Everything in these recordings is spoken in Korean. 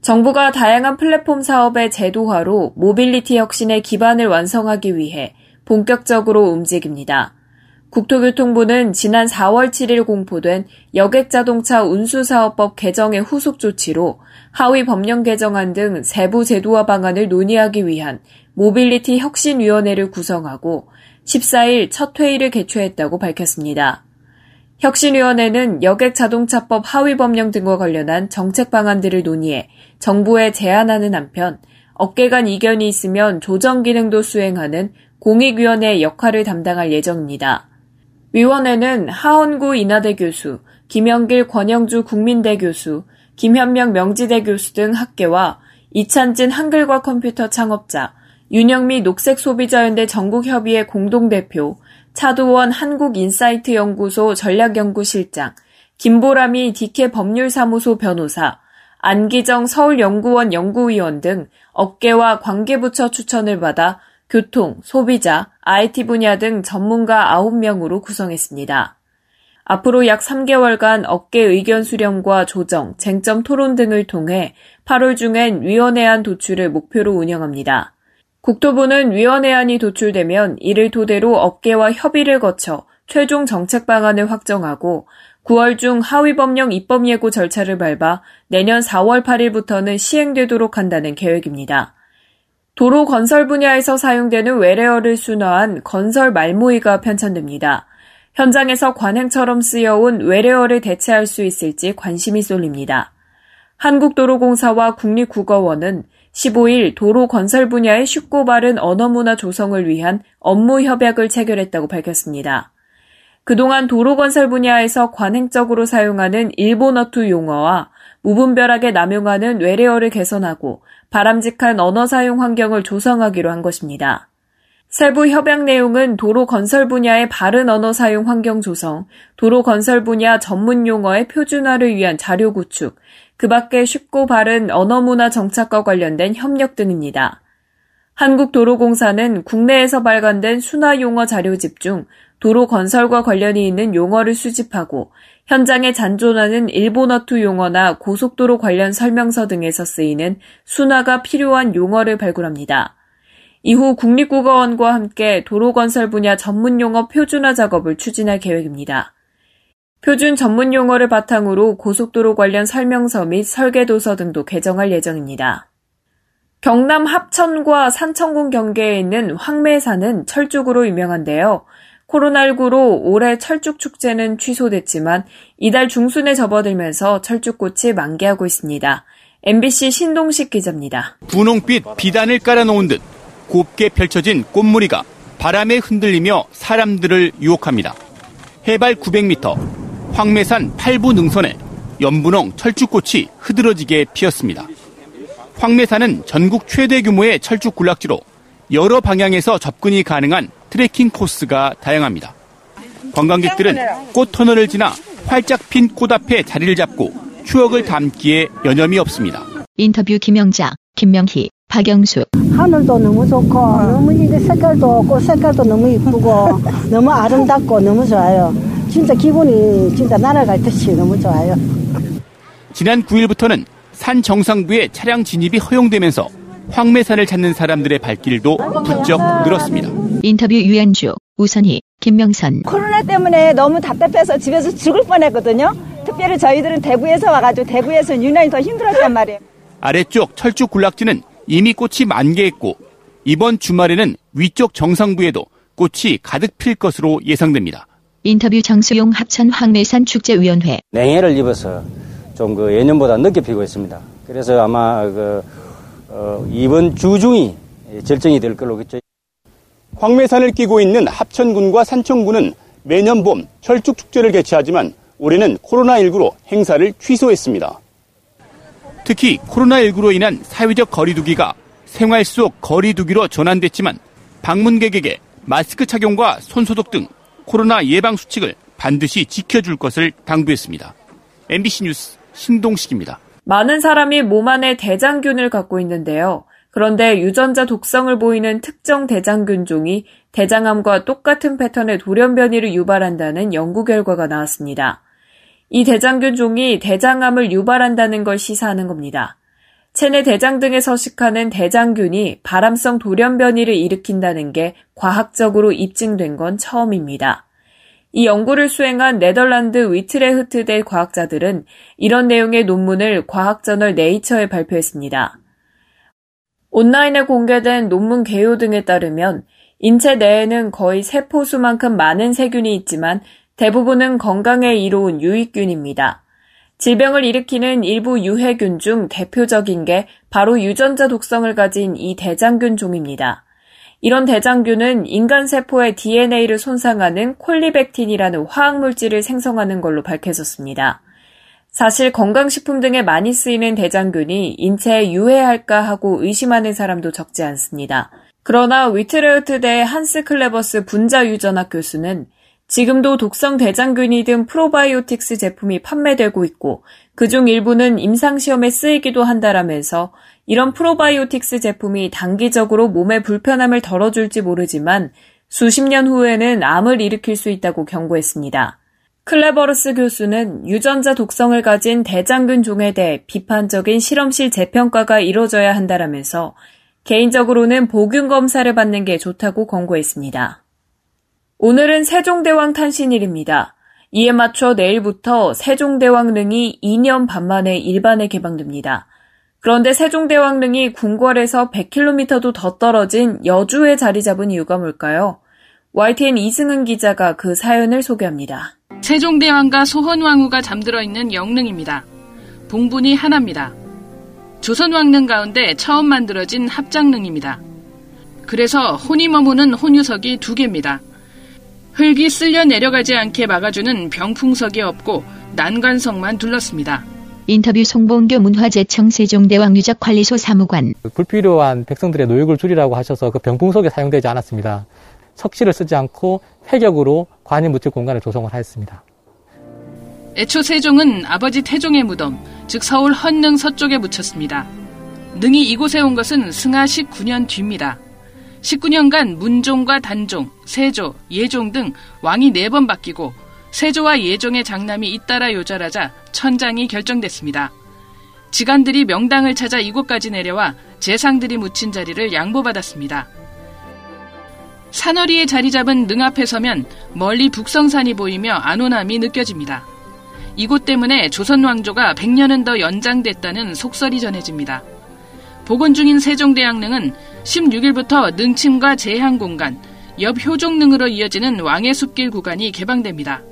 정부가 다양한 플랫폼 사업의 제도화로 모빌리티 혁신의 기반을 완성하기 위해 본격적으로 움직입니다. 국토교통부는 지난 4월 7일 공포된 여객자동차 운수사업법 개정의 후속 조치로 하위 법령 개정안 등 세부 제도화 방안을 논의하기 위한 모빌리티 혁신위원회를 구성하고 14일 첫 회의를 개최했다고 밝혔습니다. 혁신위원회는 여객자동차법 하위 법령 등과 관련한 정책 방안들을 논의해 정부에 제안하는 한편 업계 간 이견이 있으면 조정 기능도 수행하는 공익위원회 역할을 담당할 예정입니다. 위원회는 하원구 인하대 교수, 김영길 권영주 국민대 교수, 김현명 명지대 교수 등 학계와 이찬진 한글과 컴퓨터 창업자, 윤영미 녹색소비자연대 전국협의회 공동대표, 차도원 한국인사이트 연구소 전략연구실장, 김보람이 디케 법률사무소 변호사, 안기정 서울연구원 연구위원 등 업계와 관계부처 추천을 받아 교통, 소비자, IT 분야 등 전문가 9명으로 구성했습니다. 앞으로 약 3개월간 업계 의견 수렴과 조정, 쟁점 토론 등을 통해 8월 중엔 위원회안 도출을 목표로 운영합니다. 국토부는 위원회안이 도출되면 이를 토대로 업계와 협의를 거쳐 최종 정책 방안을 확정하고 9월 중 하위 법령 입법 예고 절차를 밟아 내년 4월 8일부터는 시행되도록 한다는 계획입니다. 도로 건설 분야에서 사용되는 외래어를 순화한 건설 말모이가 편찬됩니다. 현장에서 관행처럼 쓰여온 외래어를 대체할 수 있을지 관심이 쏠립니다. 한국도로공사와 국립국어원은 15일 도로 건설 분야의 쉽고 바른 언어 문화 조성을 위한 업무 협약을 체결했다고 밝혔습니다. 그동안 도로 건설 분야에서 관행적으로 사용하는 일본어투 용어와 무분별하게 남용하는 외래어를 개선하고 바람직한 언어 사용 환경을 조성하기로 한 것입니다. 세부 협약 내용은 도로 건설 분야의 바른 언어 사용 환경 조성, 도로 건설 분야 전문 용어의 표준화를 위한 자료 구축, 그 밖에 쉽고 바른 언어 문화 정착과 관련된 협력 등입니다. 한국도로공사는 국내에서 발간된 순화 용어 자료집 중 도로 건설과 관련이 있는 용어를 수집하고 현장에 잔존하는 일본어투 용어나 고속도로 관련 설명서 등에서 쓰이는 순화가 필요한 용어를 발굴합니다. 이후 국립국어원과 함께 도로건설 분야 전문 용어 표준화 작업을 추진할 계획입니다. 표준 전문 용어를 바탕으로 고속도로 관련 설명서 및 설계도서 등도 개정할 예정입니다. 경남 합천과 산천군 경계에 있는 황매산은 철쭉으로 유명한데요. 코로나19로 올해 철쭉 축제는 취소됐지만 이달 중순에 접어들면서 철쭉꽃이 만개하고 있습니다. MBC 신동식 기자입니다. 분홍빛 비단을 깔아놓은 듯 곱게 펼쳐진 꽃무리가 바람에 흔들리며 사람들을 유혹합니다. 해발 900m, 황매산 8부 능선에 연분홍 철쭉꽃이 흐드러지게 피었습니다. 황매산은 전국 최대 규모의 철쭉 군락지로 여러 방향에서 접근이 가능한 트레킹 코스가 다양합니다. 관광객들은 꽃 터널을 지나 활짝 핀 꽃 앞에 자리를 잡고 추억을 담기에 여념이 없습니다. 인터뷰 김영자, 김명희, 박영수. 하늘도 너무 좋고 너무 이게 색깔도 꽃 색깔도 너무 이쁘고 너무 아름답고 너무 좋아요. 진짜 기분이 진짜 날아갈 듯이 너무 좋아요. 지난 9일부터는 산 정상부에 차량 진입이 허용되면서 황매산을 찾는 사람들의 발길도 부쩍 늘었습니다. 인터뷰 유현주, 우선희, 김명선. 코로나 때문에 너무 답답해서 집에서 죽을 뻔했거든요. 특별히 저희들은 대구에서 와가지고 대구에서는 유난히 더 힘들었단 말이에요. 아래쪽 철쭉 군락지는 이미 꽃이 만개했고 이번 주말에는 위쪽 정상부에도 꽃이 가득 필 것으로 예상됩니다. 인터뷰 정수용 합천 황매산 축제위원회. 냉해를 입어서 좀 그 예년보다 늦게 피고 있습니다. 그래서 아마 그 어, 이번 주 중이 결정이 될 걸로 겠죠. 황매산을 끼고 있는 합천군과 산청군은 매년 봄 철쭉 축제를 개최하지만 올해는 코로나19로 행사를 취소했습니다. 특히 코로나19로 인한 사회적 거리두기가 생활 속 거리두기로 전환됐지만 방문객에게 마스크 착용과 손소독 등 코로나 예방 수칙을 반드시 지켜줄 것을 당부했습니다. MBC 뉴스 신동식입니다. 많은 사람이 몸 안에 대장균을 갖고 있는데요. 그런데 유전자 독성을 보이는 특정 대장균종이 대장암과 똑같은 패턴의 돌연 변이를 유발한다는 연구 결과가 나왔습니다. 이 대장균 종이 대장암을 유발한다는 걸 시사하는 겁니다. 체내 대장 등에 서식하는 대장균이 바람성 돌연 변이를 일으킨다는 게 과학적으로 입증된 건 처음입니다. 이 연구를 수행한 네덜란드 위트레흐트대 과학자들은 이런 내용의 논문을 과학저널 네이처에 발표했습니다. 온라인에 공개된 논문 개요 등에 따르면 인체 내에는 거의 세포수만큼 많은 세균이 있지만 대부분은 건강에 이로운 유익균입니다. 질병을 일으키는 일부 유해균 중 대표적인 게 바로 유전자 독성을 가진 이 대장균 종입니다. 이런 대장균은 인간 세포의 DNA를 손상하는 콜리백틴이라는 화학물질을 생성하는 걸로 밝혀졌습니다. 사실 건강식품 등에 많이 쓰이는 대장균이 인체에 유해할까 하고 의심하는 사람도 적지 않습니다. 그러나 위트르트대 한스 클레버스 분자유전학 교수는 지금도 독성 대장균이 든 프로바이오틱스 제품이 판매되고 있고 그중 일부는 임상시험에 쓰이기도 한다라면서 이런 프로바이오틱스 제품이 단기적으로 몸의 불편함을 덜어줄지 모르지만 수십 년 후에는 암을 일으킬 수 있다고 경고했습니다. 클레버러스 교수는 유전자 독성을 가진 대장균 종에 대해 비판적인 실험실 재평가가 이뤄져야 한다라면서 개인적으로는 복균 검사를 받는 게 좋다고 권고했습니다. 오늘은 세종대왕 탄신일입니다. 이에 맞춰 내일부터 세종대왕릉이 2년 반 만에 일반에 개방됩니다. 그런데 세종대왕릉이 궁궐에서 100km도 더 떨어진 여주에 자리 잡은 이유가 뭘까요? YTN 이승은 기자가 그 사연을 소개합니다. 세종대왕과 소헌왕후가 잠들어 있는 영릉입니다. 봉분이 하나입니다. 조선왕릉 가운데 처음 만들어진 합장릉입니다. 그래서 혼이 머무는 혼유석이 두 개입니다. 흙이 쓸려 내려가지 않게 막아주는 병풍석이 없고 난관석만 둘렀습니다. 인터뷰 송봉교 문화재청 세종대왕 유적관리소 사무관. 불필요한 백성들의 노역을 줄이라고 하셔서 그 병풍석이 사용되지 않았습니다. 석실을 쓰지 않고 폐격으로 관이 묻힐 공간을 조성을 하였습니다. 애초 세종은 아버지 태종의 무덤, 즉 서울 헌능 서쪽에 묻혔습니다. 능이 이곳에 온 것은 승하 19년 뒤입니다. 19년간 문종과 단종, 세조, 예종 등 왕이 4번 바뀌고 세조와 예종의 장남이 잇따라 요절하자 천장이 결정됐습니다. 지간들이 명당을 찾아 이곳까지 내려와 재상들이 묻힌 자리를 양보받았습니다. 산허리에 자리 잡은 능 앞에 서면 멀리 북성산이 보이며 안온함이 느껴집니다. 이곳 때문에 조선 왕조가 100년은 더 연장됐다는 속설이 전해집니다. 복원 중인 세종대왕릉은 16일부터 능침과 제향 공간, 옆 효종릉으로 이어지는 왕의 숲길 구간이 개방됩니다.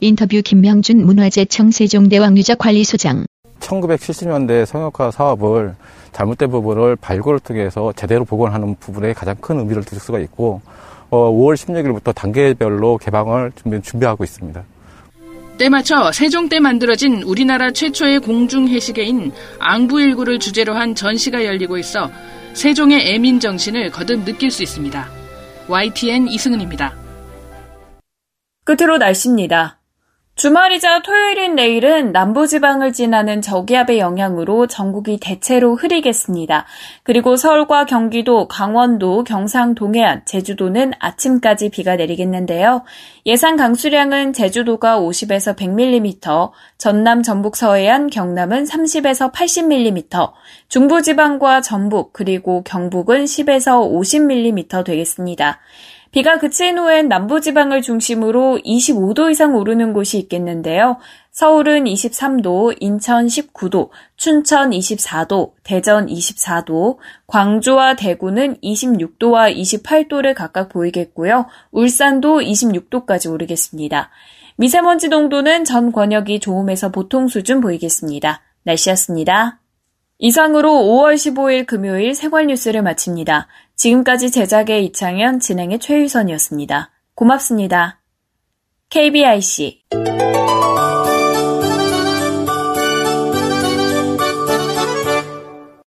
인터뷰 김명준 문화재청 세종대왕 유적관리소장 1970년대 성역화 사업을 잘못된 부분을 발굴을 통해서 제대로 복원하는 부분에 가장 큰 의미를 둘 수가 있고 어, 5월 16일부터 단계별로 개방을 준비, 준비하고 있습니다. 때 맞춰 세종 때 만들어진 우리나라 최초의 공중 해시계인 앙부일구를 주제로 한 전시가 열리고 있어 세종의 애민 정신을 거듭 느낄 수 있습니다. YTN 이승은입니다. 끝으로 날씨입니다. 주말이자 토요일인 내일은 남부지방을 지나는 저기압의 영향으로 전국이 대체로 흐리겠습니다. 그리고 서울과 경기도, 강원도, 경상 동해안, 제주도는 아침까지 비가 내리겠는데요. 예상 강수량은 제주도가 50에서 100mm, 전남, 전북, 서해안, 경남은 30에서 80mm, 중부지방과 전북, 그리고 경북은 10에서 50mm 되겠습니다. 비가 그친 후엔 남부지방을 중심으로 25도 이상 오르는 곳이 있겠는데요. 서울은 23도, 인천 19도, 춘천 24도, 대전 24도, 광주와 대구는 26도와 28도를 각각 보이겠고요. 울산도 26도까지 오르겠습니다. 미세먼지 농도는 전 권역이 좋음에서 보통 수준 보이겠습니다. 날씨였습니다. 이상으로 5월 15일 금요일 생활 뉴스를 마칩니다. 지금까지 제작의 이창현, 진행의 최유선이었습니다. 고맙습니다. KBIC